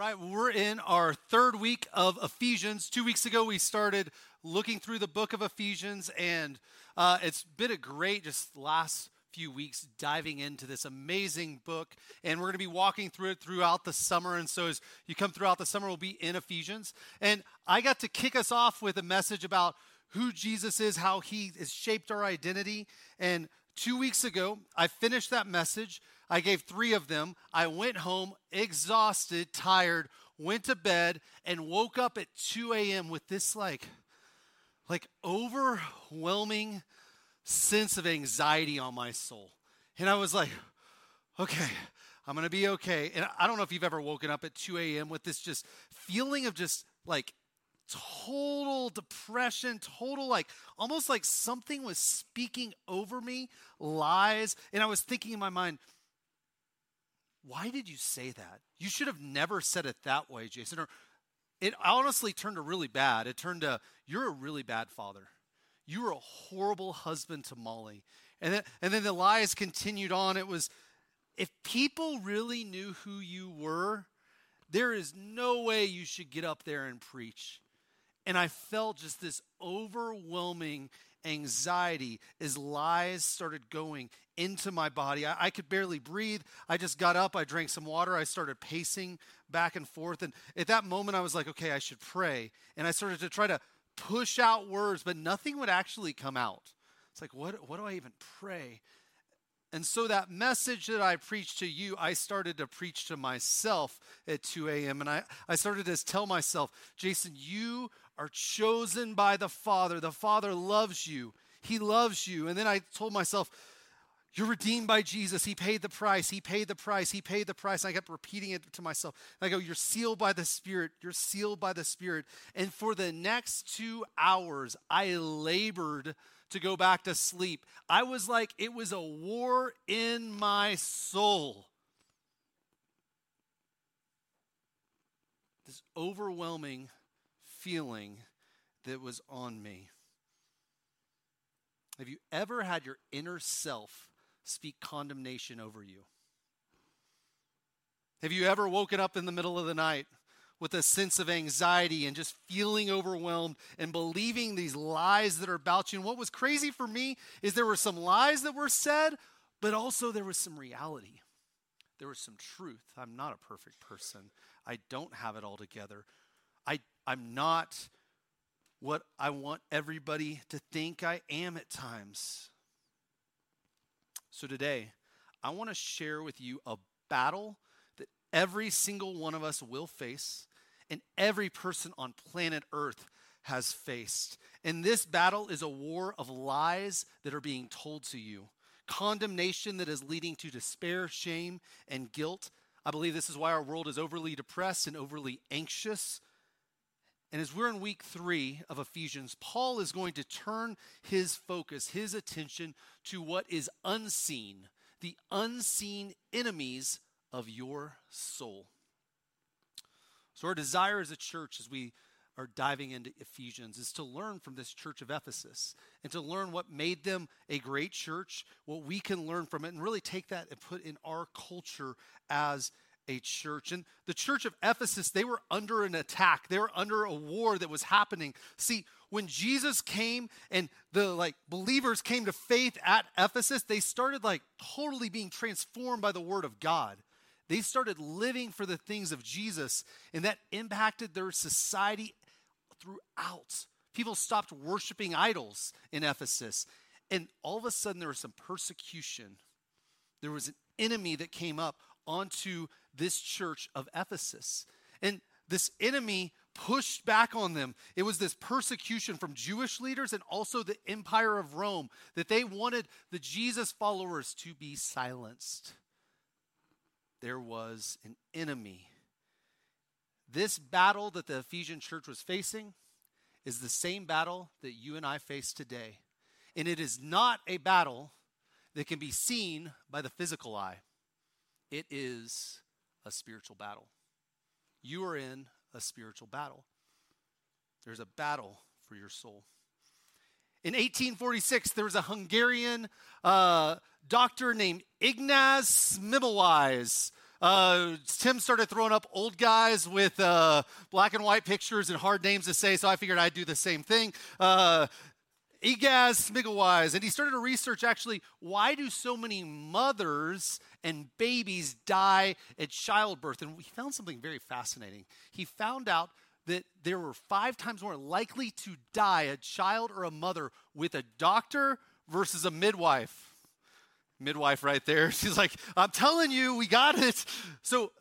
right, we're in our third week of Ephesians. Two weeks ago, we started looking through the book of Ephesians, and uh, it's been a great just last few weeks diving into this amazing book. And we're going to be walking through it throughout the summer. And so, as you come throughout the summer, we'll be in Ephesians. And I got to kick us off with a message about who Jesus is, how he has shaped our identity. And two weeks ago, I finished that message. I gave three of them. I went home exhausted, tired, went to bed, and woke up at 2 a.m. with this like, like overwhelming sense of anxiety on my soul. And I was like, okay, I'm to be okay. And I don't know if you've ever woken up at 2 a.m. with this just feeling of just like total depression, total like almost like something was speaking over me, lies. And I was thinking in my mind, why did you say that? You should have never said it that way, Jason. Or it honestly turned to really bad. It turned to, you're a really bad father. You were a horrible husband to Molly. And then, and then the lies continued on. It was, if people really knew who you were, there is no way you should get up there and preach. And I felt just this overwhelming anxiety as lies started going into my body. I, I, could barely breathe. I just got up, I drank some water, I started pacing back and forth. And at that moment, I was like, okay, I should pray. And I started to try to push out words, but nothing would actually come out. It's like, what, what do I even pray? And so that message that I preached to you, I started to preach to myself at 2 a.m. And I, I started to tell myself, Jason, you are chosen by the Father. The Father loves you. He loves you. And then I told myself, you're redeemed by Jesus. He paid the price. He paid the price. He paid the price. And I kept repeating it to myself. And I go, You're sealed by the Spirit. You're sealed by the Spirit. And for the next two hours, I labored to go back to sleep. I was like, it was a war in my soul. This overwhelming feeling that was on me. Have you ever had your inner self speak condemnation over you? Have you ever woken up in the middle of the night with a sense of anxiety and just feeling overwhelmed and believing these lies that are about you? And what was crazy for me is there were some lies that were said, but also there was some reality. There was some truth. I'm not a perfect person. I don't have it all together. I'm not what I want everybody to think I am at times. So today, I want to share with you a battle that every single one of us will face and every person on planet Earth has faced. And this battle is a war of lies that are being told to you, condemnation that is leading to despair, shame, and guilt. I believe this is why our world is overly depressed and overly anxious. And as we're in week three of Ephesians, Paul is going to turn his focus, his attention to what is unseen, the unseen enemies of your soul. So, our desire as a church, as we are diving into Ephesians, is to learn from this church of Ephesus and to learn what made them a great church, what we can learn from it, and really take that and put in our culture as a church. And the church of Ephesus, they were under an attack. They were under a war that was happening. See, when Jesus came and the like believers came to faith at Ephesus, they started like totally being transformed by the word of God. They started living for the things of Jesus, and that impacted their society throughout. People stopped worshiping idols in Ephesus. And all of a sudden, there was some persecution. There was an enemy that came up onto this church of Ephesus. And this enemy pushed back on them. It was this persecution from Jewish leaders and also the empire of Rome that they wanted the Jesus followers to be silenced. There was an enemy. This battle that the Ephesian church was facing is the same battle that you and I face today. And it is not a battle that can be seen by the physical eye. It is a spiritual battle. You are in a spiritual battle. There's a battle for your soul. In 1846, there was a Hungarian uh, doctor named Ignaz Semmelweis. Uh, Tim started throwing up old guys with uh, black and white pictures and hard names to say, so I figured I'd do the same thing. Uh, Egaz Smigglewise, and he started to research actually why do so many mothers and babies die at childbirth? And he found something very fascinating. He found out that there were five times more likely to die a child or a mother with a doctor versus a midwife midwife right there. She's like, I'm telling you, we got it. So,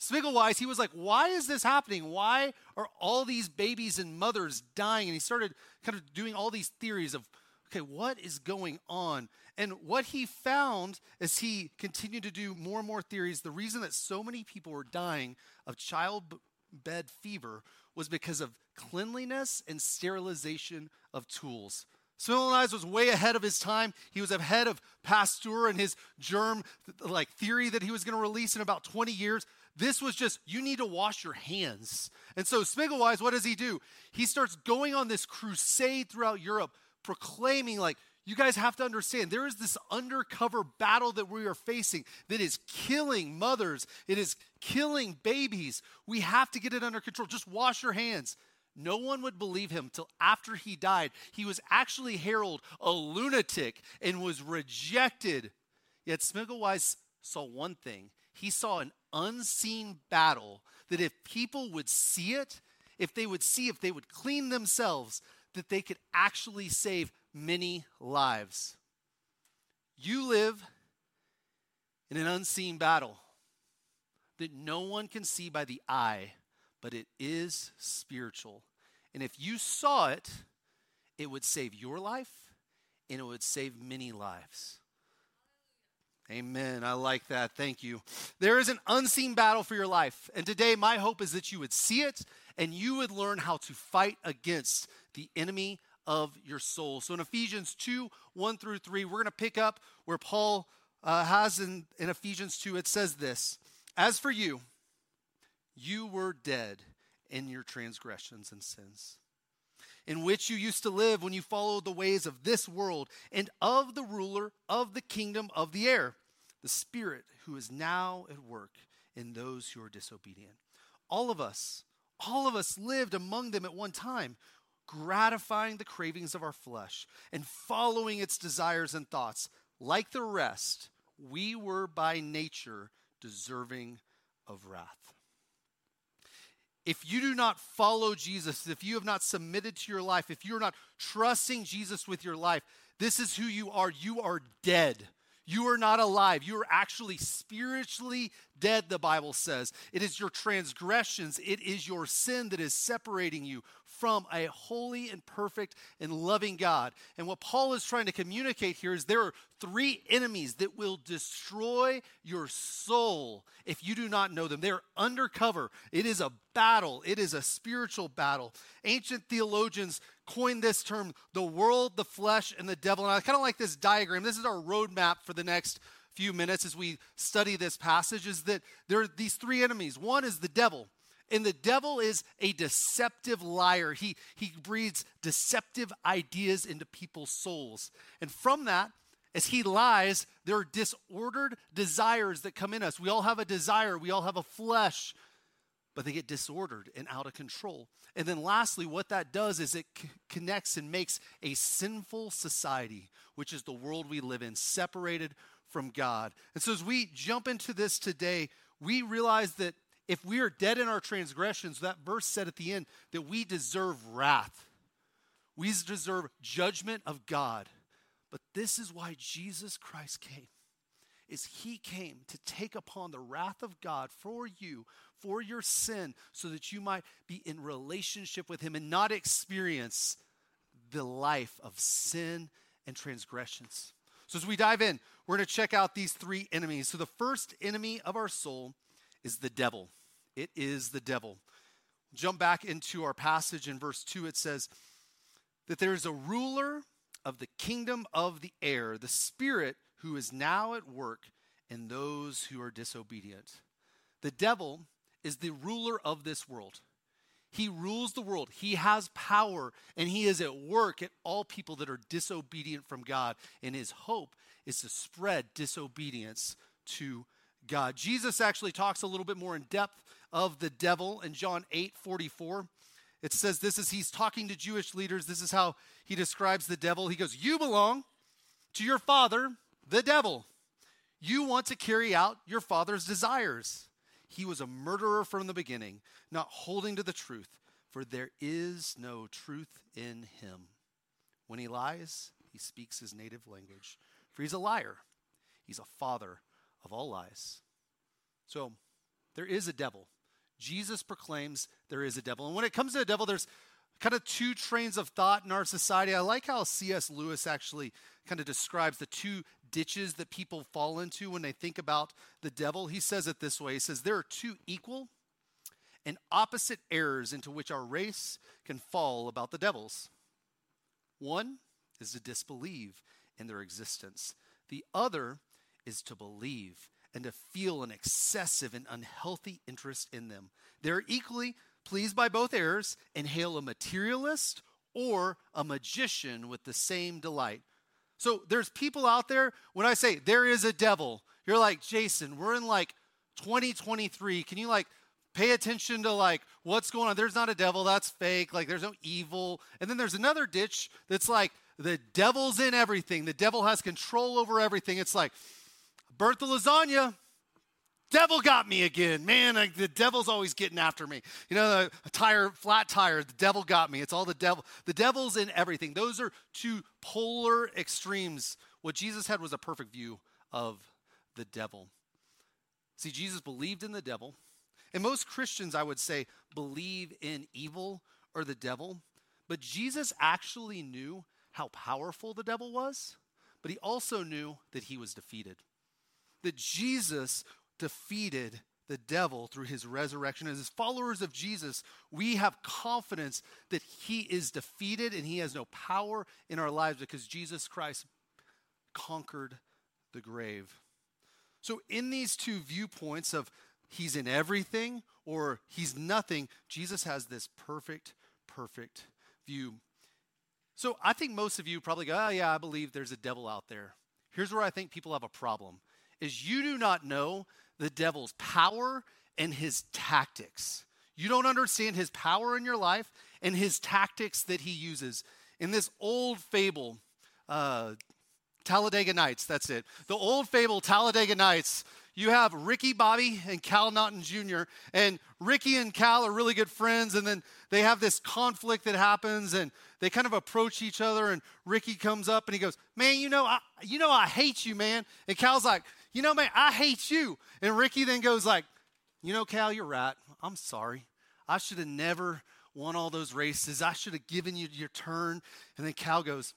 Smigglewise, he was like, Why is this happening? Why are all these babies and mothers dying? And he started kind of doing all these theories of, okay, what is going on? And what he found as he continued to do more and more theories, the reason that so many people were dying of childbed fever was because of cleanliness and sterilization of tools. Smigglewise was way ahead of his time. He was ahead of Pasteur and his germ like theory that he was going to release in about 20 years. This was just you need to wash your hands. And so Smigglewise, what does he do? He starts going on this crusade throughout Europe, proclaiming like you guys have to understand there is this undercover battle that we are facing that is killing mothers, it is killing babies. We have to get it under control. Just wash your hands. No one would believe him till after he died. He was actually heralded a lunatic and was rejected. Yet Smigglewise saw one thing he saw an unseen battle that if people would see it, if they would see, if they would clean themselves, that they could actually save many lives. You live in an unseen battle that no one can see by the eye but it is spiritual. And if you saw it, it would save your life and it would save many lives. Amen. I like that. Thank you. There is an unseen battle for your life. And today, my hope is that you would see it and you would learn how to fight against the enemy of your soul. So in Ephesians 2 1 through 3, we're going to pick up where Paul uh, has in, in Ephesians 2. It says this As for you, you were dead in your transgressions and sins, in which you used to live when you followed the ways of this world and of the ruler of the kingdom of the air, the Spirit who is now at work in those who are disobedient. All of us, all of us lived among them at one time, gratifying the cravings of our flesh and following its desires and thoughts. Like the rest, we were by nature deserving of wrath if you do not follow Jesus, if you have not submitted to your life, if you're not trusting Jesus with your life, this is who you are. You are dead. You are not alive. You are actually spiritually dead, the Bible says. It is your transgressions, it is your sin that is separating you from a holy and perfect and loving God. And what Paul is trying to communicate here is there are three enemies that will destroy your soul if you do not know them. They're undercover. It is a battle, it is a spiritual battle. Ancient theologians coined this term the world, the flesh, and the devil. And I kind of like this diagram. This is our roadmap for the next few minutes as we study this passage is that there are these three enemies. One is the devil. And the devil is a deceptive liar. He, he breeds deceptive ideas into people's souls. And from that, as he lies, there are disordered desires that come in us. We all have a desire, we all have a flesh, but they get disordered and out of control. And then, lastly, what that does is it c- connects and makes a sinful society, which is the world we live in, separated from God. And so, as we jump into this today, we realize that if we are dead in our transgressions, that verse said at the end that we deserve wrath. We deserve judgment of God. But this is why Jesus Christ came. Is he came to take upon the wrath of God for you, for your sin, so that you might be in relationship with him and not experience the life of sin and transgressions. So, as we dive in, we're going to check out these three enemies. So, the first enemy of our soul is the devil. It is the devil. Jump back into our passage in verse 2. It says that there is a ruler of the kingdom of the air, the spirit who is now at work in those who are disobedient. The devil is the ruler of this world. He rules the world. He has power and he is at work at all people that are disobedient from God. And his hope is to spread disobedience to God. Jesus actually talks a little bit more in depth of the devil in John 8 44. It says this is, he's talking to Jewish leaders. This is how he describes the devil. He goes, You belong to your father, the devil. You want to carry out your father's desires. He was a murderer from the beginning, not holding to the truth, for there is no truth in him. When he lies, he speaks his native language, for he's a liar. He's a father of all lies. So, there is a devil. Jesus proclaims there is a devil. And when it comes to the devil, there's kind of two trains of thought in our society. I like how C.S. Lewis actually kind of describes the two ditches that people fall into when they think about the devil. He says it this way He says, There are two equal and opposite errors into which our race can fall about the devils. One is to disbelieve in their existence, the other is to believe and to feel an excessive and unhealthy interest in them. They're equally pleased by both errors and hail a materialist or a magician with the same delight. So there's people out there, when I say there is a devil, you're like, Jason, we're in like 2023. Can you like pay attention to like what's going on? There's not a devil, that's fake. Like there's no evil. And then there's another ditch that's like the devil's in everything. The devil has control over everything. It's like, burnt the lasagna. Devil got me again. Man, I, the devil's always getting after me. You know, a tire, flat tire, the devil got me. It's all the devil. The devil's in everything. Those are two polar extremes. What Jesus had was a perfect view of the devil. See, Jesus believed in the devil. And most Christians, I would say, believe in evil or the devil. But Jesus actually knew how powerful the devil was, but he also knew that he was defeated that Jesus defeated the devil through his resurrection. As followers of Jesus, we have confidence that he is defeated and he has no power in our lives because Jesus Christ conquered the grave. So, in these two viewpoints of he's in everything or he's nothing, Jesus has this perfect, perfect view. So, I think most of you probably go, oh, yeah, I believe there's a devil out there. Here's where I think people have a problem is you do not know the devil's power and his tactics. You don't understand his power in your life and his tactics that he uses. In this old fable, uh, Talladega Nights, that's it. The old fable, Talladega Nights, you have Ricky Bobby and Cal Naughton Jr. And Ricky and Cal are really good friends, and then they have this conflict that happens, and they kind of approach each other. And Ricky comes up and he goes, "Man, you know, I, you know, I hate you, man." And Cal's like, you know, man, I hate you. And Ricky then goes like, you know, Cal, you're right. I'm sorry. I should have never won all those races. I should have given you your turn. And then Cal goes,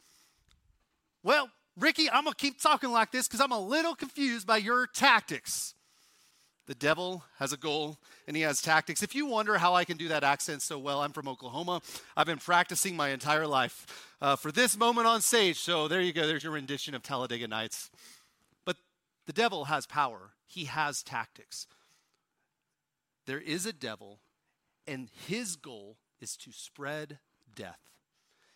well, Ricky, I'm going to keep talking like this because I'm a little confused by your tactics. The devil has a goal and he has tactics. If you wonder how I can do that accent so well, I'm from Oklahoma. I've been practicing my entire life uh, for this moment on stage. So there you go. There's your rendition of Talladega Nights. The devil has power, he has tactics. There is a devil, and his goal is to spread death.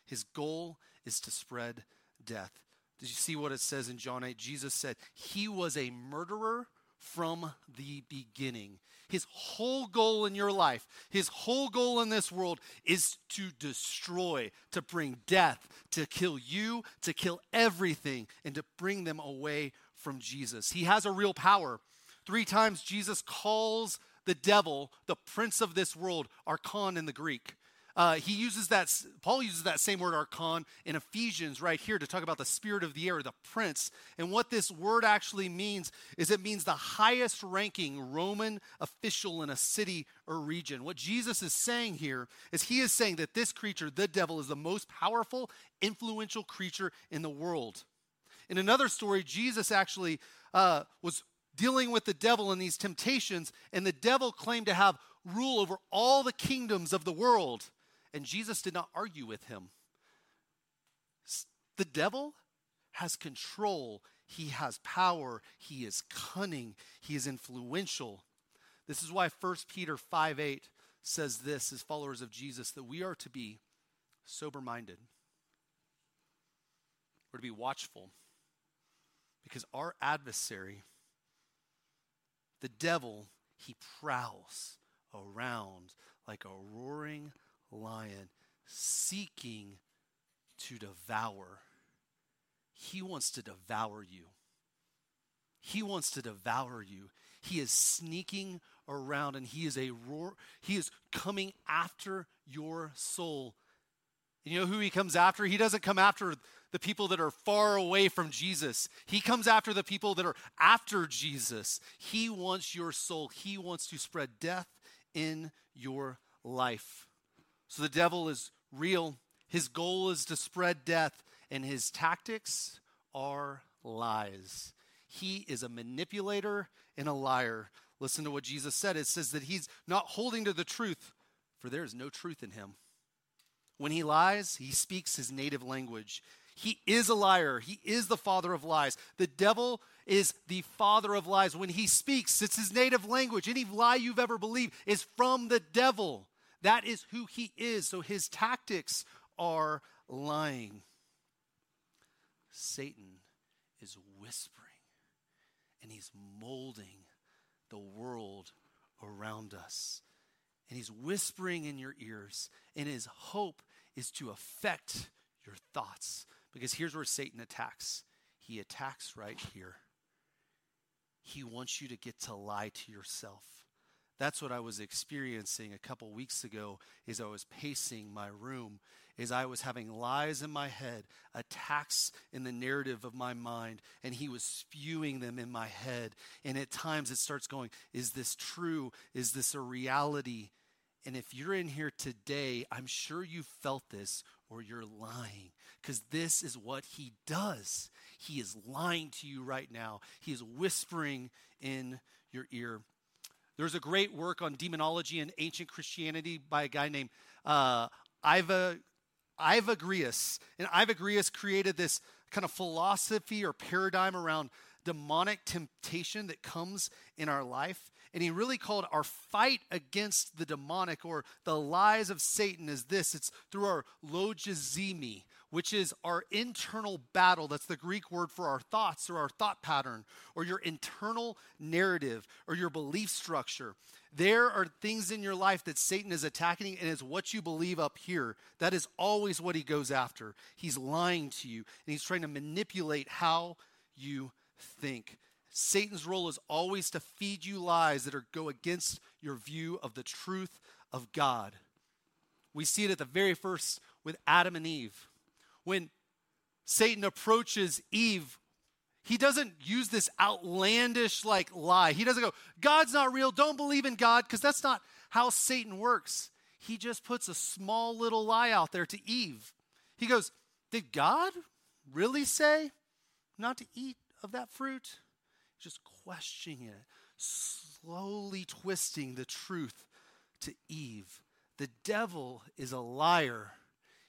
His goal is to spread death. Did you see what it says in John 8? Jesus said, He was a murderer from the beginning. His whole goal in your life, his whole goal in this world is to destroy, to bring death, to kill you, to kill everything, and to bring them away from Jesus. He has a real power. Three times Jesus calls the devil the prince of this world, archon in the Greek. Uh, he uses that, Paul uses that same word, archon, in Ephesians right here to talk about the spirit of the air, the prince. And what this word actually means is it means the highest ranking Roman official in a city or region. What Jesus is saying here is he is saying that this creature, the devil, is the most powerful, influential creature in the world. In another story, Jesus actually uh, was dealing with the devil in these temptations, and the devil claimed to have rule over all the kingdoms of the world. And Jesus did not argue with him. The devil has control, he has power, he is cunning, he is influential. This is why 1 Peter 5 8 says this as followers of Jesus that we are to be sober minded. We're to be watchful because our adversary The devil, he prowls around like a roaring lion, seeking to devour. He wants to devour you. He wants to devour you. He is sneaking around and he is a roar, he is coming after your soul. And you know who he comes after? He doesn't come after the people that are far away from Jesus. He comes after the people that are after Jesus. He wants your soul. He wants to spread death in your life. So the devil is real. His goal is to spread death, and his tactics are lies. He is a manipulator and a liar. Listen to what Jesus said. It says that he's not holding to the truth, for there is no truth in him. When he lies, he speaks his native language. He is a liar. He is the father of lies. The devil is the father of lies. When he speaks, it's his native language. Any lie you've ever believed is from the devil. That is who he is. So his tactics are lying. Satan is whispering and he's molding the world around us. And he's whispering in your ears, and his hope is to affect your thoughts. Because here's where Satan attacks he attacks right here. He wants you to get to lie to yourself. That's what I was experiencing a couple weeks ago as I was pacing my room is I was having lies in my head, attacks in the narrative of my mind, and he was spewing them in my head. And at times it starts going, Is this true? Is this a reality? And if you're in here today, I'm sure you felt this or you're lying because this is what he does. He is lying to you right now, he is whispering in your ear. There's a great work on demonology and ancient Christianity by a guy named uh, Iva, Evagrius. And Evagrius created this kind of philosophy or paradigm around demonic temptation that comes in our life. And he really called our fight against the demonic or the lies of Satan is this it's through our logismoi, which is our internal battle. That's the Greek word for our thoughts or our thought pattern or your internal narrative or your belief structure. There are things in your life that Satan is attacking, and it's what you believe up here. That is always what he goes after. He's lying to you, and he's trying to manipulate how you think. Satan's role is always to feed you lies that are, go against your view of the truth of God. We see it at the very first with Adam and Eve. When Satan approaches Eve, he doesn't use this outlandish like lie. He doesn't go, God's not real, don't believe in God, because that's not how Satan works. He just puts a small little lie out there to Eve. He goes, Did God really say not to eat of that fruit? just questioning it, slowly twisting the truth to Eve. The devil is a liar.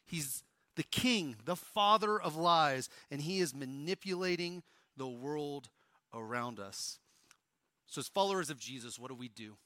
He's the king, the father of lies, and he is manipulating the world around us. So, as followers of Jesus, what do we do?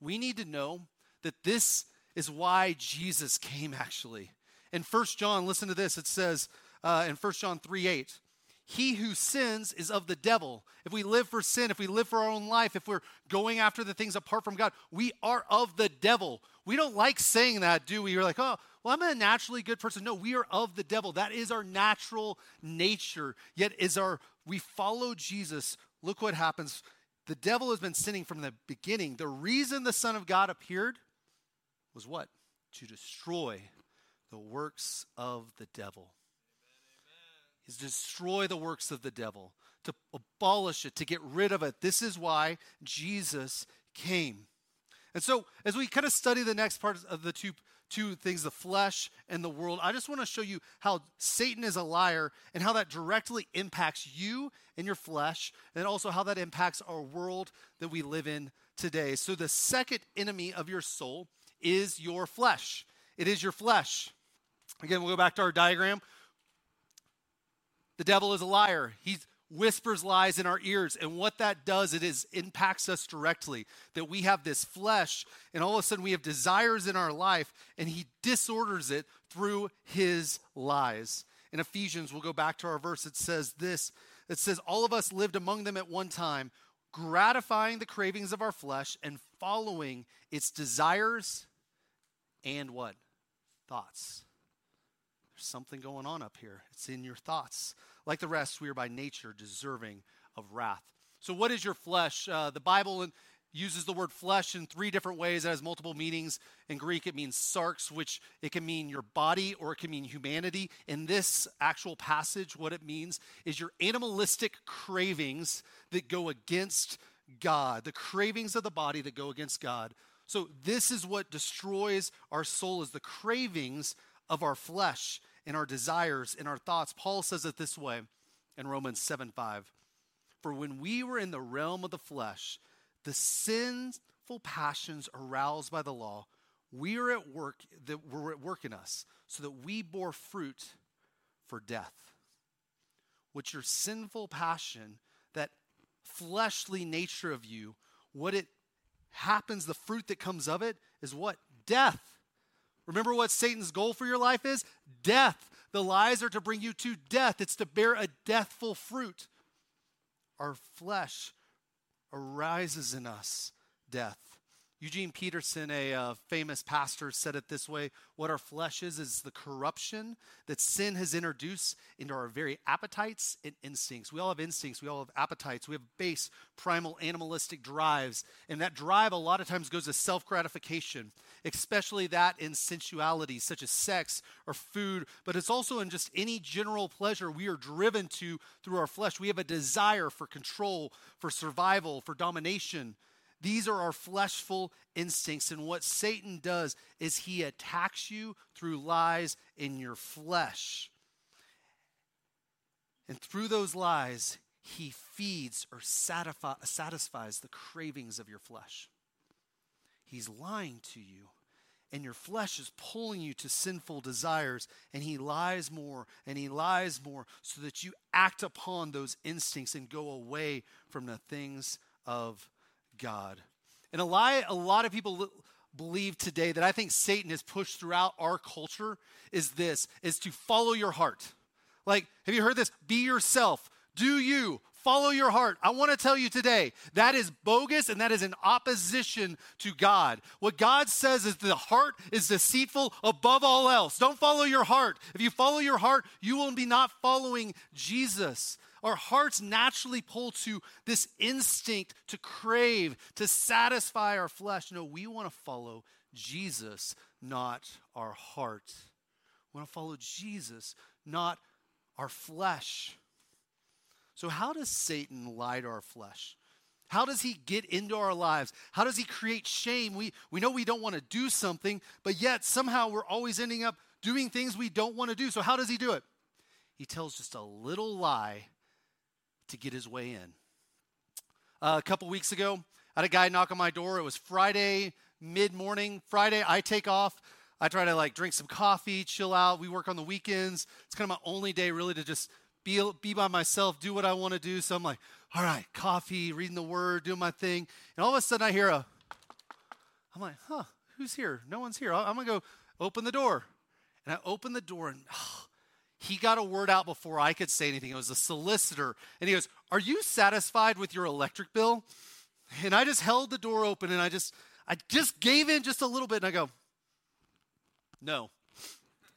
We need to know that this is why Jesus came, actually. In First John, listen to this. It says uh, in First John 3 8, he who sins is of the devil. If we live for sin, if we live for our own life, if we're going after the things apart from God, we are of the devil. We don't like saying that, do we? You're like, oh, well, I'm a naturally good person. No, we are of the devil. That is our natural nature. Yet is our we follow Jesus. Look what happens. The devil has been sinning from the beginning. The reason the Son of God appeared was what? To destroy the works of the devil is destroy the works of the devil, to abolish it, to get rid of it. This is why Jesus came. And so, as we kind of study the next part of the two, two things, the flesh and the world, I just want to show you how Satan is a liar and how that directly impacts you and your flesh, and also how that impacts our world that we live in today. So, the second enemy of your soul is your flesh. It is your flesh. Again, we'll go back to our diagram. The devil is a liar. He whispers lies in our ears. And what that does, it is impacts us directly. That we have this flesh, and all of a sudden we have desires in our life, and he disorders it through his lies. In Ephesians, we'll go back to our verse. It says this. It says, All of us lived among them at one time gratifying the cravings of our flesh and following its desires and what? Thoughts. There's something going on up here. It's in your thoughts. Like the rest, we are by nature deserving of wrath. So, what is your flesh? Uh, the Bible uses the word flesh in three different ways. It has multiple meanings. In Greek, it means sarx, which it can mean your body or it can mean humanity. In this actual passage, what it means is your animalistic cravings that go against God, the cravings of the body that go against God. So this is what destroys our soul is the cravings of our flesh and our desires in our thoughts. Paul says it this way in Romans 7 5. For when we were in the realm of the flesh, the sinful passions aroused by the law, we are at work that were at work in us, so that we bore fruit for death. Which your sinful passion, that fleshly nature of you, what it happens, the fruit that comes of it is what? Death. Remember what Satan's goal for your life is? Death. The lies are to bring you to death, it's to bear a deathful fruit. Our flesh arises in us death. Eugene Peterson, a uh, famous pastor, said it this way What our flesh is, is the corruption that sin has introduced into our very appetites and instincts. We all have instincts, we all have appetites, we have base, primal, animalistic drives. And that drive, a lot of times, goes to self gratification, especially that in sensuality, such as sex or food, but it's also in just any general pleasure we are driven to through our flesh. We have a desire for control, for survival, for domination. These are our fleshful instincts. And what Satan does is he attacks you through lies in your flesh. And through those lies, he feeds or satisfies the cravings of your flesh. He's lying to you, and your flesh is pulling you to sinful desires, and he lies more and he lies more so that you act upon those instincts and go away from the things of God. And a lie a lot of people believe today that I think Satan has pushed throughout our culture is this is to follow your heart. Like, have you heard this? Be yourself. Do you follow your heart? I want to tell you today that is bogus and that is in opposition to God. What God says is the heart is deceitful above all else. Don't follow your heart. If you follow your heart, you will be not following Jesus. Our hearts naturally pull to this instinct to crave, to satisfy our flesh. No, we want to follow Jesus, not our heart. We want to follow Jesus, not our flesh. So, how does Satan lie to our flesh? How does he get into our lives? How does he create shame? We, we know we don't want to do something, but yet somehow we're always ending up doing things we don't want to do. So, how does he do it? He tells just a little lie to get his way in. Uh, a couple weeks ago, I had a guy knock on my door. It was Friday, mid morning. Friday, I take off. I try to like drink some coffee, chill out. We work on the weekends. It's kind of my only day really to just be, be by myself, do what I want to do. So I'm like, all right, coffee, reading the word, doing my thing. And all of a sudden I hear a, I'm like, huh, who's here? No one's here. I'm going to go open the door. And I open the door and oh, he got a word out before I could say anything. It was a solicitor. And he goes, Are you satisfied with your electric bill? And I just held the door open and I just, I just gave in just a little bit. And I go, No.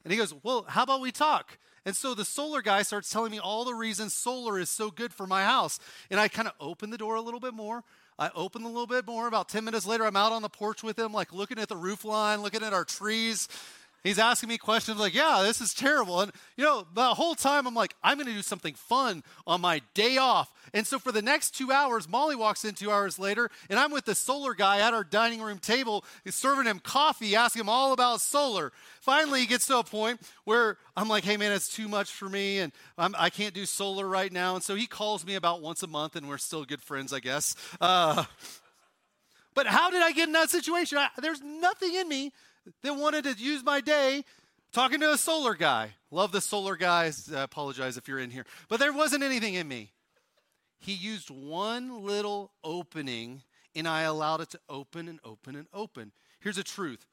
And he goes, Well, how about we talk? And so the solar guy starts telling me all the reasons solar is so good for my house. And I kind of open the door a little bit more. I open a little bit more. About 10 minutes later, I'm out on the porch with him, like looking at the roof line, looking at our trees. He's asking me questions like, yeah, this is terrible. And, you know, the whole time I'm like, I'm going to do something fun on my day off. And so for the next two hours, Molly walks in two hours later, and I'm with the solar guy at our dining room table, serving him coffee, asking him all about solar. Finally, he gets to a point where I'm like, hey, man, it's too much for me, and I'm, I can not do solar right now. And so he calls me about once a month, and we're still good friends, I guess. Uh, but how did I get in that situation? I, there's nothing in me that wanted to use my day talking to a solar guy. Love the solar guys. I apologize if you're in here. But there wasn't anything in me. He used one little opening and I allowed it to open and open and open. Here's the truth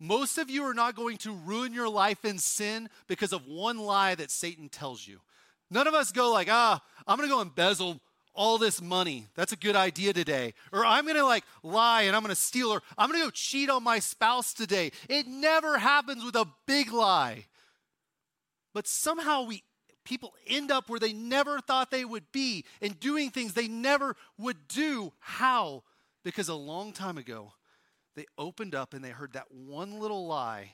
most of you are not going to ruin your life in sin because of one lie that Satan tells you. None of us go like, ah, I'm going to go embezzle all this money. That's a good idea today. Or I'm going to like lie and I'm going to steal or I'm going to go cheat on my spouse today. It never happens with a big lie. But somehow we people end up where they never thought they would be and doing things they never would do. How? Because a long time ago, they opened up and they heard that one little lie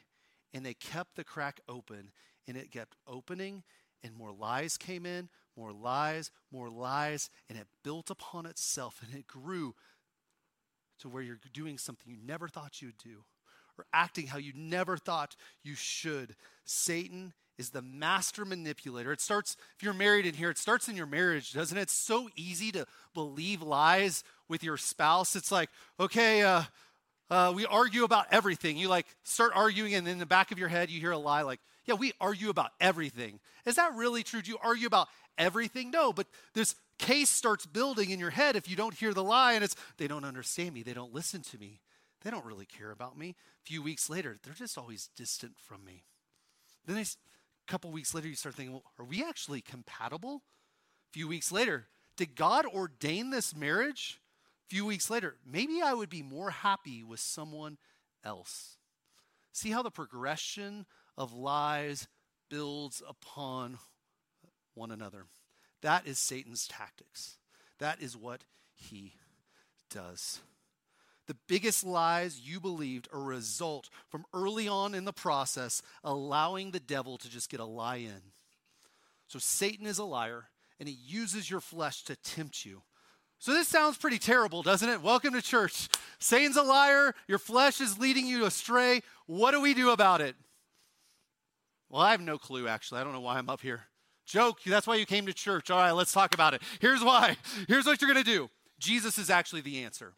and they kept the crack open and it kept opening and more lies came in, more lies, more lies, and it built upon itself and it grew to where you're doing something you never thought you would do or acting how you never thought you should. Satan is the master manipulator. It starts, if you're married in here, it starts in your marriage, doesn't it? It's so easy to believe lies with your spouse. It's like, okay, uh, uh, we argue about everything. You like start arguing, and in the back of your head, you hear a lie like, yeah, we argue about everything. Is that really true? Do you argue about everything? No, but this case starts building in your head if you don't hear the lie, and it's, they don't understand me. They don't listen to me. They don't really care about me. A few weeks later, they're just always distant from me. Then a couple weeks later, you start thinking, well, are we actually compatible? A few weeks later, did God ordain this marriage? A few weeks later, maybe I would be more happy with someone else. See how the progression of lies builds upon one another. That is Satan's tactics. That is what he does. The biggest lies you believed are a result from early on in the process allowing the devil to just get a lie in. So Satan is a liar and he uses your flesh to tempt you. So this sounds pretty terrible, doesn't it? Welcome to church. Satan's a liar, your flesh is leading you astray. What do we do about it? Well, I have no clue actually. I don't know why I'm up here. Joke, that's why you came to church. All right, let's talk about it. Here's why. Here's what you're going to do. Jesus is actually the answer.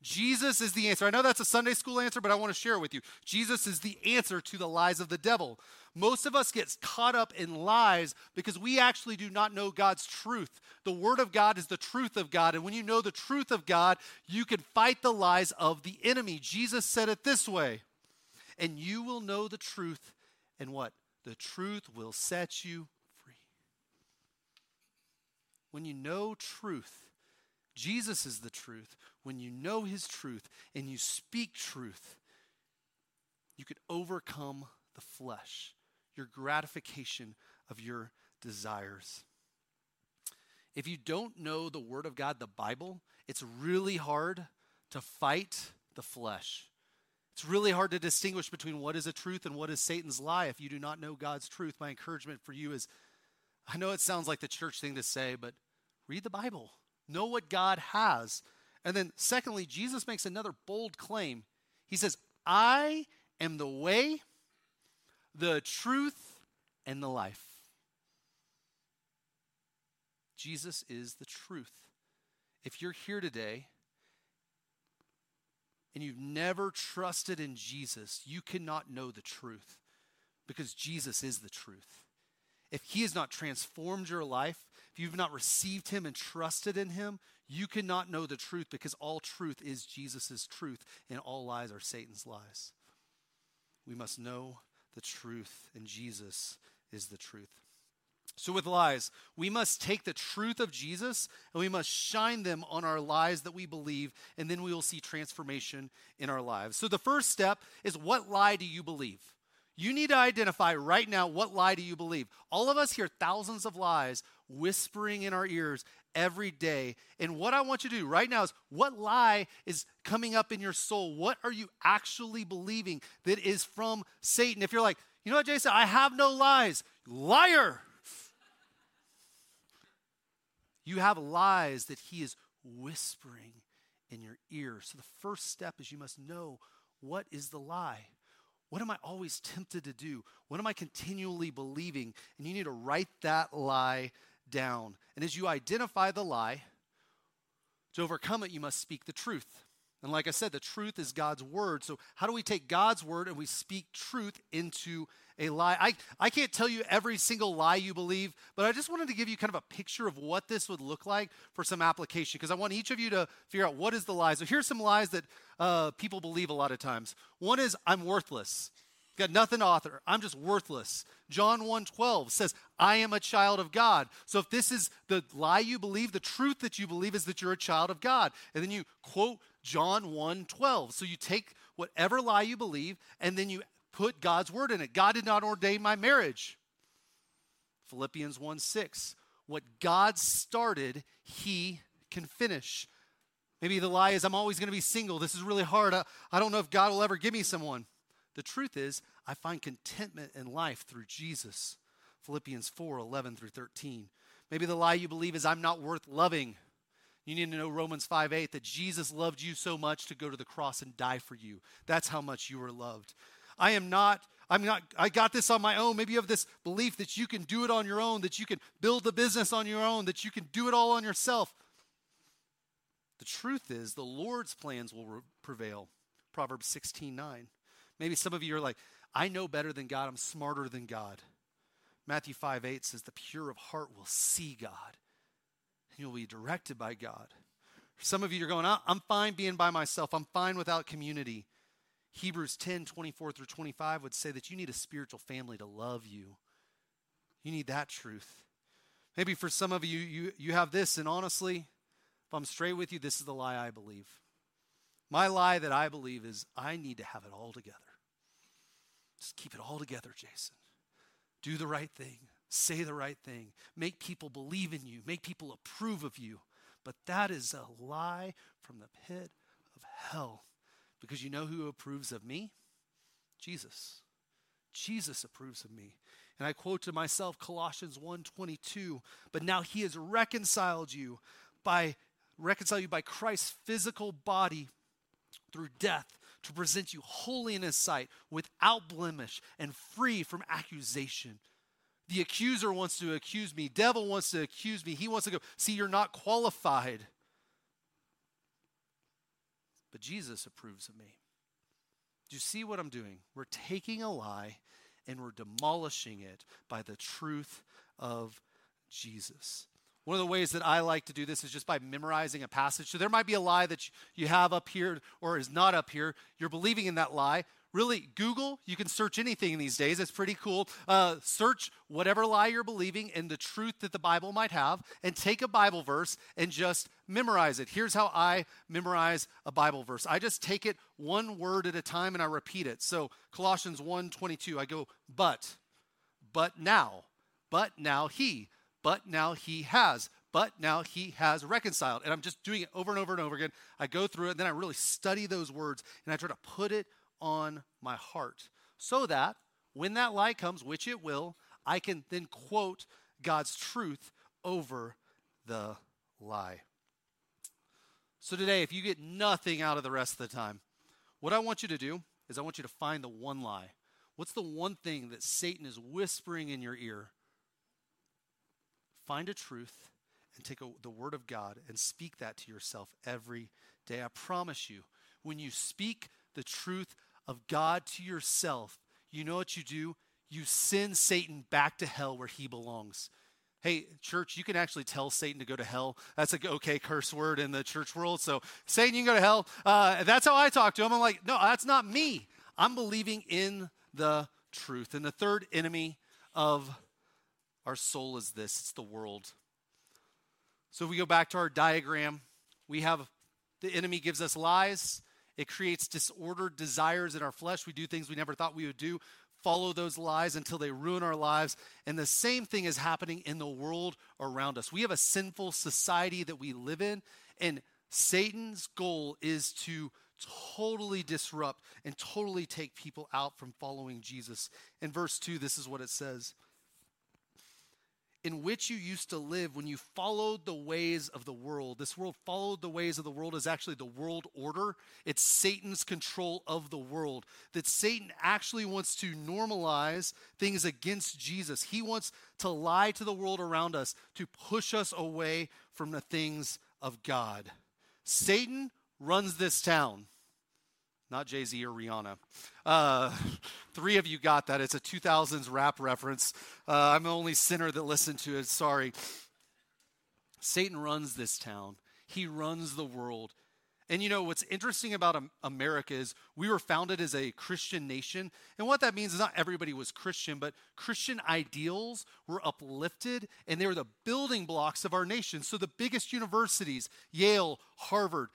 Jesus is the answer. I know that's a Sunday school answer, but I want to share it with you. Jesus is the answer to the lies of the devil. Most of us get caught up in lies because we actually do not know God's truth. The Word of God is the truth of God. And when you know the truth of God, you can fight the lies of the enemy. Jesus said it this way And you will know the truth, and what? The truth will set you free. When you know truth, Jesus is the truth. When you know his truth and you speak truth, you can overcome the flesh, your gratification of your desires. If you don't know the Word of God, the Bible, it's really hard to fight the flesh. It's really hard to distinguish between what is a truth and what is Satan's lie if you do not know God's truth. My encouragement for you is I know it sounds like the church thing to say, but read the Bible. Know what God has. And then, secondly, Jesus makes another bold claim. He says, I am the way, the truth, and the life. Jesus is the truth. If you're here today and you've never trusted in Jesus, you cannot know the truth because Jesus is the truth. If He has not transformed your life, if you've not received him and trusted in him, you cannot know the truth because all truth is Jesus' truth and all lies are Satan's lies. We must know the truth, and Jesus is the truth. So, with lies, we must take the truth of Jesus and we must shine them on our lies that we believe, and then we will see transformation in our lives. So, the first step is what lie do you believe? You need to identify right now what lie do you believe. All of us hear thousands of lies whispering in our ears every day. And what I want you to do right now is what lie is coming up in your soul? What are you actually believing that is from Satan? If you're like, you know what, Jason, I have no lies, liar. You have lies that he is whispering in your ear. So the first step is you must know what is the lie. What am I always tempted to do? What am I continually believing? And you need to write that lie down. And as you identify the lie, to overcome it, you must speak the truth. And like I said, the truth is God's word. So, how do we take God's word and we speak truth into a lie? I, I can't tell you every single lie you believe, but I just wanted to give you kind of a picture of what this would look like for some application because I want each of you to figure out what is the lie. So, here's some lies that uh, people believe a lot of times. One is, I'm worthless. Got nothing to author. I'm just worthless. John 1:12 says, "I am a child of God." So if this is the lie you believe, the truth that you believe is that you're a child of God. And then you quote John 1:12. So you take whatever lie you believe and then you put God's word in it. God did not ordain my marriage. Philippians 1:6. What God started, he can finish. Maybe the lie is I'm always going to be single. This is really hard. I, I don't know if God will ever give me someone. The truth is, I find contentment in life through Jesus. Philippians 4 11 through 13. Maybe the lie you believe is I'm not worth loving. You need to know Romans 5 8 that Jesus loved you so much to go to the cross and die for you. That's how much you are loved. I am not, I'm not, I got this on my own. Maybe you have this belief that you can do it on your own, that you can build the business on your own, that you can do it all on yourself. The truth is, the Lord's plans will re- prevail. Proverbs 16 9. Maybe some of you are like, I know better than God, I'm smarter than God. Matthew 5 8 says, The pure of heart will see God, and you'll be directed by God. Some of you are going, I'm fine being by myself, I'm fine without community. Hebrews 10 24 through 25 would say that you need a spiritual family to love you. You need that truth. Maybe for some of you, you, you have this, and honestly, if I'm straight with you, this is the lie I believe. My lie that I believe is I need to have it all together. Just keep it all together, Jason. Do the right thing, say the right thing, make people believe in you, make people approve of you. But that is a lie from the pit of hell. Because you know who approves of me? Jesus. Jesus approves of me. And I quote to myself Colossians 1:22, but now he has reconciled you by reconciled you by Christ's physical body through death to present you holy in his sight, without blemish, and free from accusation. The accuser wants to accuse me. Devil wants to accuse me. He wants to go, see, you're not qualified. But Jesus approves of me. Do you see what I'm doing? We're taking a lie and we're demolishing it by the truth of Jesus. One of the ways that I like to do this is just by memorizing a passage. So there might be a lie that you have up here or is not up here. You're believing in that lie. Really, Google, you can search anything these days. It's pretty cool. Uh, search whatever lie you're believing and the truth that the Bible might have, and take a Bible verse and just memorize it. Here's how I memorize a Bible verse I just take it one word at a time and I repeat it. So, Colossians 1 22, I go, but, but now, but now he but now he has. But now he has reconciled. And I'm just doing it over and over and over again. I go through it, and then I really study those words, and I try to put it on my heart so that when that lie comes, which it will, I can then quote God's truth over the lie. So today, if you get nothing out of the rest of the time, what I want you to do is I want you to find the one lie. What's the one thing that Satan is whispering in your ear Find a truth and take a, the word of God and speak that to yourself every day. I promise you, when you speak the truth of God to yourself, you know what you do? You send Satan back to hell where he belongs. Hey, church, you can actually tell Satan to go to hell. That's a okay curse word in the church world. So, Satan, you can go to hell. Uh, that's how I talk to him. I'm like, no, that's not me. I'm believing in the truth. And the third enemy of our soul is this it's the world. So if we go back to our diagram, we have the enemy gives us lies. It creates disordered desires in our flesh. We do things we never thought we would do, follow those lies until they ruin our lives. And the same thing is happening in the world around us. We have a sinful society that we live in, and Satan's goal is to totally disrupt and totally take people out from following Jesus. In verse 2, this is what it says in which you used to live when you followed the ways of the world. This world followed the ways of the world is actually the world order. It's Satan's control of the world. That Satan actually wants to normalize things against Jesus. He wants to lie to the world around us to push us away from the things of God. Satan runs this town not Jay Z or Rihanna. Uh, three of you got that. It's a 2000s rap reference. Uh, I'm the only sinner that listened to it. Sorry. Satan runs this town, he runs the world. And you know, what's interesting about America is we were founded as a Christian nation. And what that means is not everybody was Christian, but Christian ideals were uplifted and they were the building blocks of our nation. So the biggest universities, Yale, Harvard,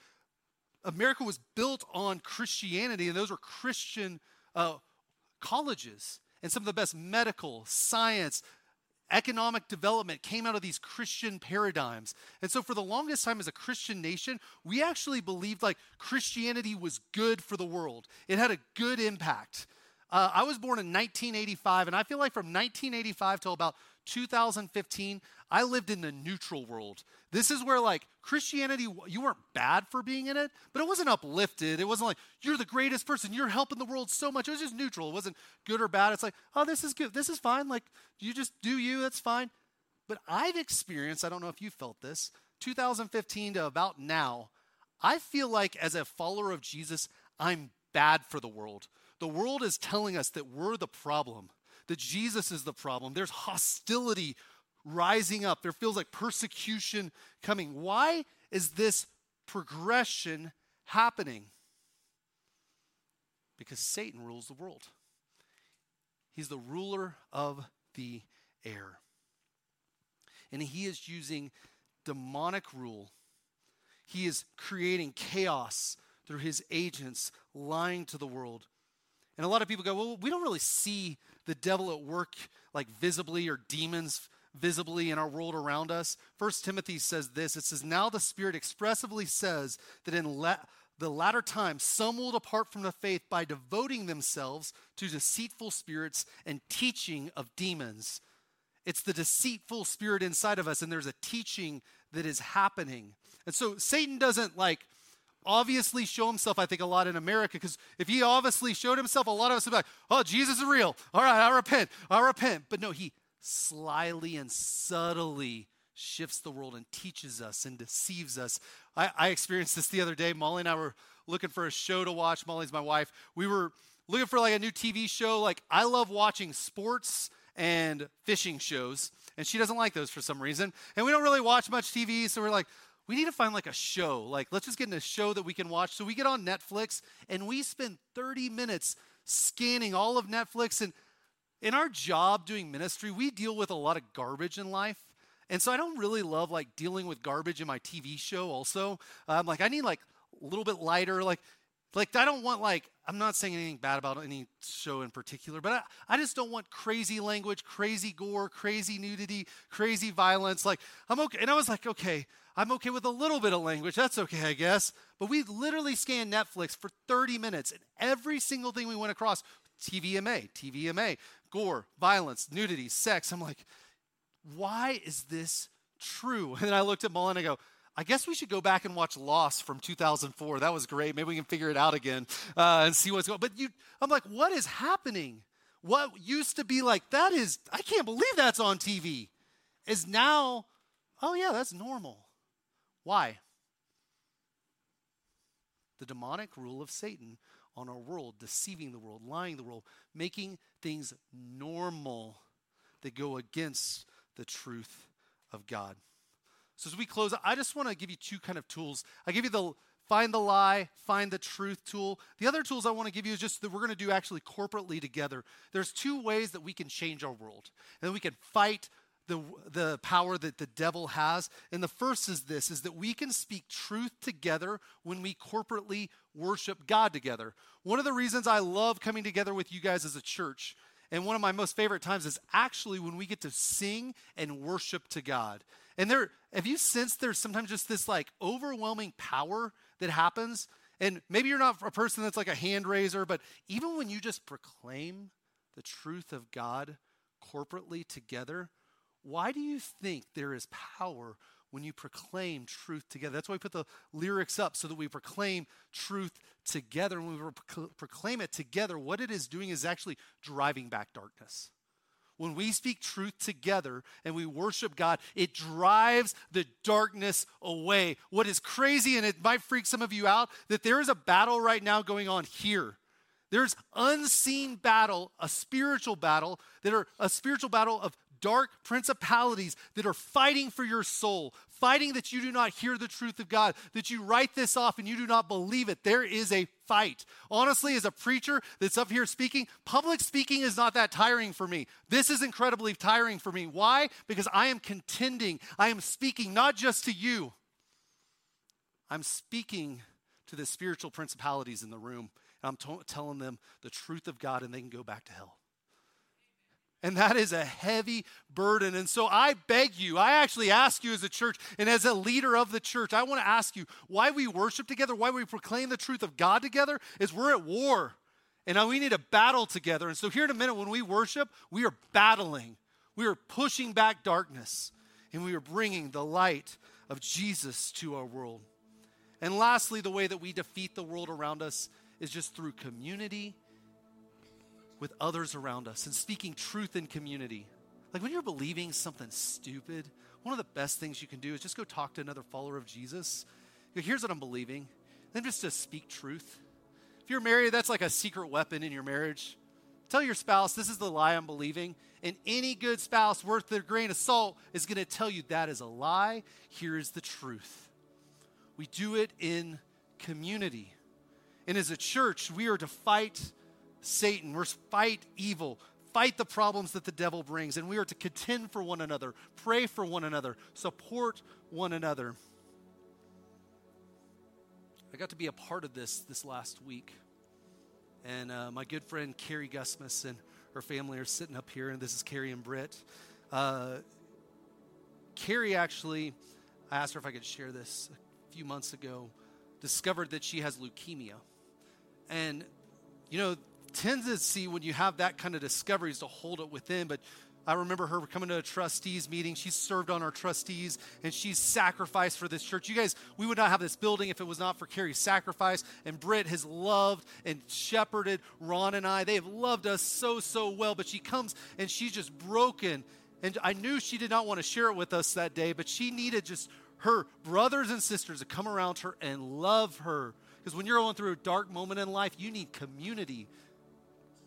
America was built on Christianity, and those were Christian uh, colleges. And some of the best medical, science, economic development came out of these Christian paradigms. And so, for the longest time as a Christian nation, we actually believed like Christianity was good for the world, it had a good impact. Uh, I was born in 1985, and I feel like from 1985 till about 2015, I lived in the neutral world. This is where, like, Christianity, you weren't bad for being in it, but it wasn't uplifted. It wasn't like, you're the greatest person, you're helping the world so much. It was just neutral. It wasn't good or bad. It's like, oh, this is good. This is fine. Like, you just do you, that's fine. But I've experienced, I don't know if you felt this, 2015 to about now, I feel like as a follower of Jesus, I'm bad for the world. The world is telling us that we're the problem that Jesus is the problem. There's hostility rising up. There feels like persecution coming. Why is this progression happening? Because Satan rules the world. He's the ruler of the air. And he is using demonic rule. He is creating chaos through his agents lying to the world. And a lot of people go, well, we don't really see the devil at work like visibly or demons visibly in our world around us. First Timothy says this it says, Now the Spirit expressively says that in la- the latter time some will depart from the faith by devoting themselves to deceitful spirits and teaching of demons. It's the deceitful spirit inside of us, and there's a teaching that is happening. And so Satan doesn't like obviously show himself, I think, a lot in America, because if he obviously showed himself, a lot of us would be like, oh, Jesus is real. All right, I repent. I repent. But no, he slyly and subtly shifts the world and teaches us and deceives us. I, I experienced this the other day. Molly and I were looking for a show to watch. Molly's my wife. We were looking for like a new TV show. Like, I love watching sports and fishing shows, and she doesn't like those for some reason. And we don't really watch much TV, so we're like, we need to find like a show. Like, let's just get in a show that we can watch. So we get on Netflix and we spend 30 minutes scanning all of Netflix. And in our job doing ministry, we deal with a lot of garbage in life. And so I don't really love like dealing with garbage in my TV show also. Um, like, I need like a little bit lighter. Like, like I don't want like I'm not saying anything bad about any show in particular, but I, I just don't want crazy language, crazy gore, crazy nudity, crazy violence. Like I'm okay. And I was like, okay, I'm okay with a little bit of language. That's okay, I guess. But we literally scanned Netflix for 30 minutes, and every single thing we went across TVMA, TVMA, gore, violence, nudity, sex. I'm like, why is this true? And then I looked at Molly and I go, I guess we should go back and watch Lost from 2004. That was great. Maybe we can figure it out again uh, and see what's going. But you, I'm like, what is happening? What used to be like that is I can't believe that's on TV, is now, oh yeah, that's normal. Why? The demonic rule of Satan on our world, deceiving the world, lying the world, making things normal that go against the truth of God. So as we close, I just want to give you two kind of tools. I give you the find the lie, find the truth tool. The other tools I want to give you is just that we're going to do actually corporately together. There's two ways that we can change our world. And we can fight the, the power that the devil has. And the first is this is that we can speak truth together when we corporately worship God together. One of the reasons I love coming together with you guys as a church, and one of my most favorite times is actually when we get to sing and worship to God. And there, have you sensed there's sometimes just this like overwhelming power that happens? And maybe you're not a person that's like a hand raiser, but even when you just proclaim the truth of God corporately together, why do you think there is power when you proclaim truth together? That's why we put the lyrics up so that we proclaim truth together. When we proclaim it together, what it is doing is actually driving back darkness. When we speak truth together and we worship God, it drives the darkness away. What is crazy, and it might freak some of you out, that there is a battle right now going on here. There's unseen battle, a spiritual battle, that are a spiritual battle of dark principalities that are fighting for your soul, fighting that you do not hear the truth of God, that you write this off and you do not believe it. There is a fight. Honestly, as a preacher that's up here speaking, public speaking is not that tiring for me. This is incredibly tiring for me. Why? Because I am contending, I am speaking not just to you, I'm speaking to the spiritual principalities in the room. And I'm t- telling them the truth of God and they can go back to hell. And that is a heavy burden. And so I beg you, I actually ask you as a church and as a leader of the church, I want to ask you why we worship together, why we proclaim the truth of God together is we're at war. And we need to battle together. And so here in a minute, when we worship, we are battling. We are pushing back darkness and we are bringing the light of Jesus to our world. And lastly, the way that we defeat the world around us is just through community with others around us and speaking truth in community. Like when you're believing something stupid, one of the best things you can do is just go talk to another follower of Jesus. Here's what I'm believing. Then just to speak truth. If you're married, that's like a secret weapon in your marriage. Tell your spouse, this is the lie I'm believing. And any good spouse worth their grain of salt is going to tell you that is a lie. Here is the truth. We do it in community. And as a church, we are to fight Satan. We're fight evil, fight the problems that the devil brings, and we are to contend for one another, pray for one another, support one another. I got to be a part of this this last week. And uh, my good friend Carrie Gusmus and her family are sitting up here, and this is Carrie and Britt. Uh, Carrie actually, I asked her if I could share this a few months ago, discovered that she has leukemia. And, you know, tendency when you have that kind of discovery is to hold it within, but I remember her coming to a trustees meeting. She served on our trustees and she's sacrificed for this church. You guys, we would not have this building if it was not for Carrie's sacrifice. And Britt has loved and shepherded Ron and I. They have loved us so, so well. But she comes and she's just broken. And I knew she did not want to share it with us that day, but she needed just her brothers and sisters to come around her and love her. Because when you're going through a dark moment in life, you need community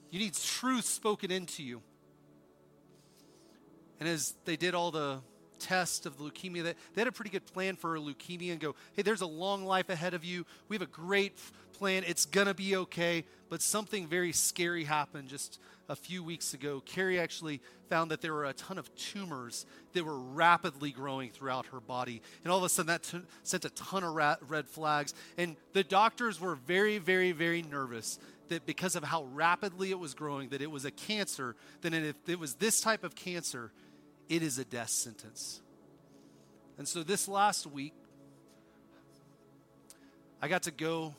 you need truth spoken into you. And as they did all the tests of the leukemia, they, they had a pretty good plan for leukemia and go, hey, there's a long life ahead of you. We have a great plan. It's going to be okay. But something very scary happened just a few weeks ago. Carrie actually found that there were a ton of tumors that were rapidly growing throughout her body. And all of a sudden, that t- sent a ton of rat- red flags. And the doctors were very, very, very nervous that because of how rapidly it was growing, that it was a cancer, then if it was this type of cancer, it is a death sentence. And so this last week, I got to go,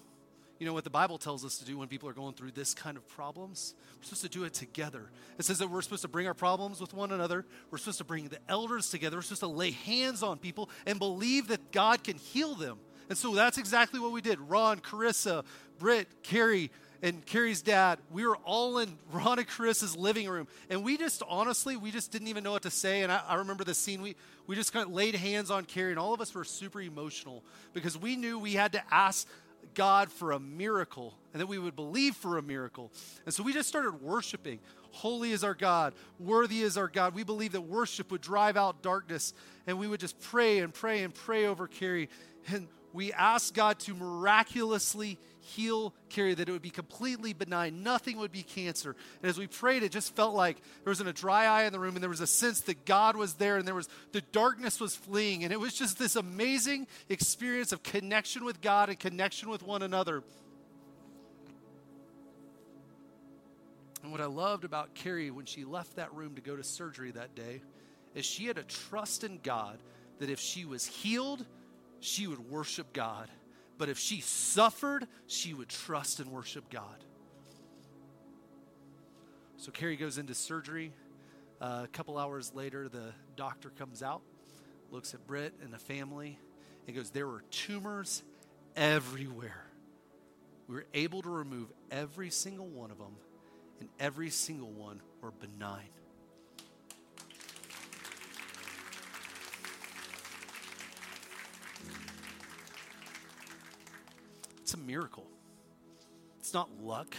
you know, what the Bible tells us to do when people are going through this kind of problems. We're supposed to do it together. It says that we're supposed to bring our problems with one another. We're supposed to bring the elders together. We're supposed to lay hands on people and believe that God can heal them. And so that's exactly what we did. Ron, Carissa, Britt, Carrie, and Carrie's dad, we were all in Ron and Chris's living room. And we just, honestly, we just didn't even know what to say. And I, I remember the scene, we, we just kind of laid hands on Carrie, and all of us were super emotional because we knew we had to ask God for a miracle and that we would believe for a miracle. And so we just started worshiping. Holy is our God, worthy is our God. We believe that worship would drive out darkness, and we would just pray and pray and pray over Carrie. And we asked God to miraculously heal Carrie, that it would be completely benign, nothing would be cancer. And as we prayed, it just felt like there wasn't a dry eye in the room, and there was a sense that God was there, and there was the darkness was fleeing. And it was just this amazing experience of connection with God and connection with one another. And what I loved about Carrie when she left that room to go to surgery that day is she had a trust in God that if she was healed, she would worship God. But if she suffered, she would trust and worship God. So Carrie goes into surgery. Uh, a couple hours later, the doctor comes out, looks at Britt and the family, and goes, There were tumors everywhere. We were able to remove every single one of them, and every single one were benign. It's a miracle. It's not luck.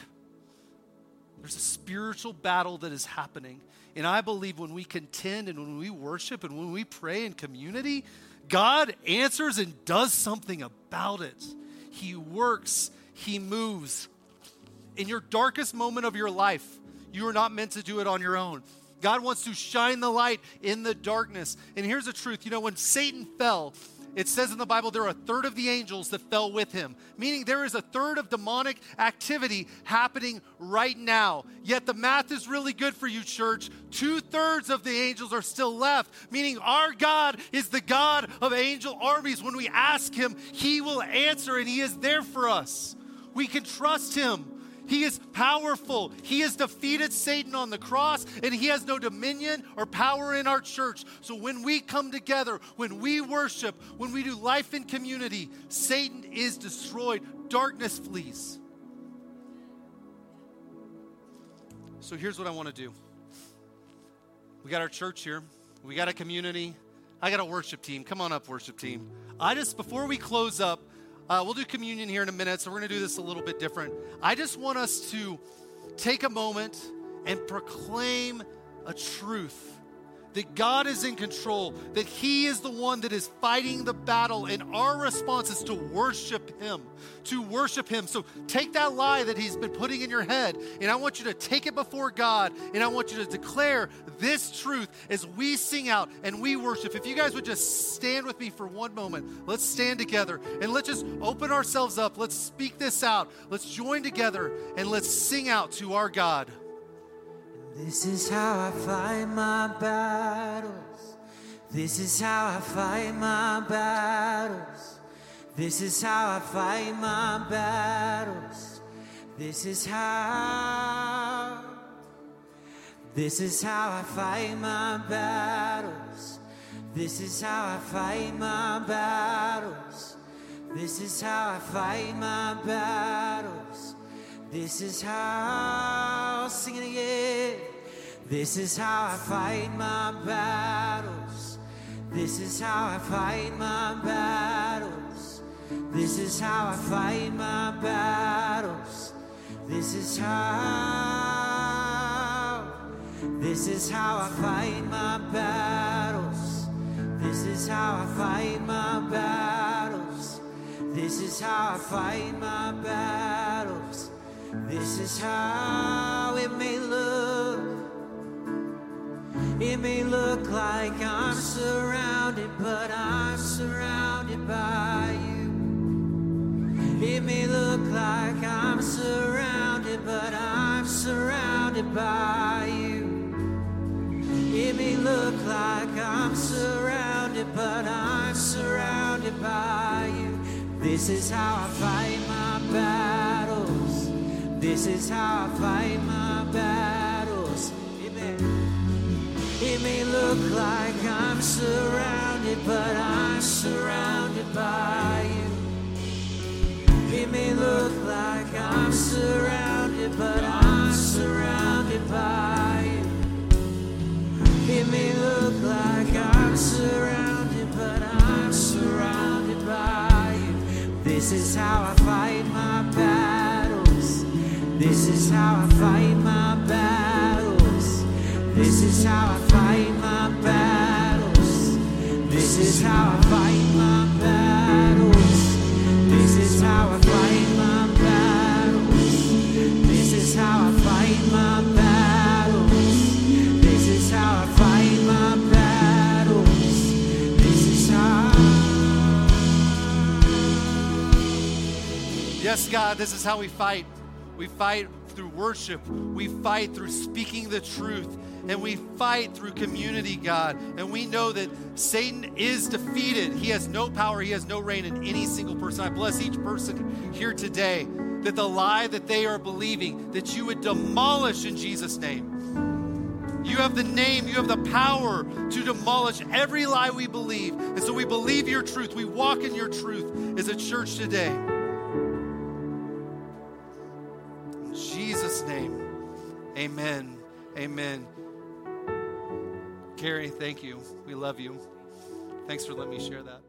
There's a spiritual battle that is happening. And I believe when we contend and when we worship and when we pray in community, God answers and does something about it. He works, He moves. In your darkest moment of your life, you are not meant to do it on your own. God wants to shine the light in the darkness. And here's the truth you know, when Satan fell, it says in the Bible there are a third of the angels that fell with him, meaning there is a third of demonic activity happening right now. Yet the math is really good for you, church. Two thirds of the angels are still left, meaning our God is the God of angel armies. When we ask him, he will answer and he is there for us. We can trust him. He is powerful. He has defeated Satan on the cross, and he has no dominion or power in our church. So when we come together, when we worship, when we do life in community, Satan is destroyed, darkness flees. So here's what I want to do we got our church here, we got a community. I got a worship team. Come on up, worship team. I just, before we close up, uh, we'll do communion here in a minute, so we're going to do this a little bit different. I just want us to take a moment and proclaim a truth that God is in control, that He is the one that is fighting the battle, and our response is to worship Him. To worship Him. So take that lie that He's been putting in your head, and I want you to take it before God, and I want you to declare this truth as we sing out and we worship. If you guys would just stand with me for one moment, let's stand together and let's just open ourselves up. Let's speak this out. Let's join together and let's sing out to our God. This is how I fight my battles. This is how I fight my battles. This is how I fight my battles. This is how. This is how I fight my battles. This is how I fight my battles. This is how I fight my battles. This is how, I sing it again. This is how I fight my battles. This is how I fight my battles. This is how I fight my battles. This is how. This is how I fight my battles. This is how I fight my battles. This is how I fight my battles. This is how it may look. It may look like I'm surrounded, but I'm surrounded by you. It may look like I'm surrounded, but I'm surrounded by you. It may look like I'm surrounded, but I'm surrounded by you. This is how I fight my battles. This is how I fight my battles. Amen. It may look like I'm surrounded, but I'm surrounded by you. It may look like I'm surrounded, but I'm surrounded by you. It may look like I'm surrounded, but I'm surrounded by you. This is how I fight how I fight my battles. This is how I fight my battles. This is how I fight my battles. This is how I fight my battles. This is how I fight my battles. This is how I fight my battles. This is how. Yes, God, this is how we fight. We fight through worship, we fight through speaking the truth, and we fight through community, God. And we know that Satan is defeated. He has no power, he has no reign in any single person. I bless each person here today that the lie that they are believing, that you would demolish in Jesus' name. You have the name, you have the power to demolish every lie we believe. And so we believe your truth. We walk in your truth as a church today. In Jesus' name, amen. Amen. Carrie, thank you. We love you. Thanks for letting me share that.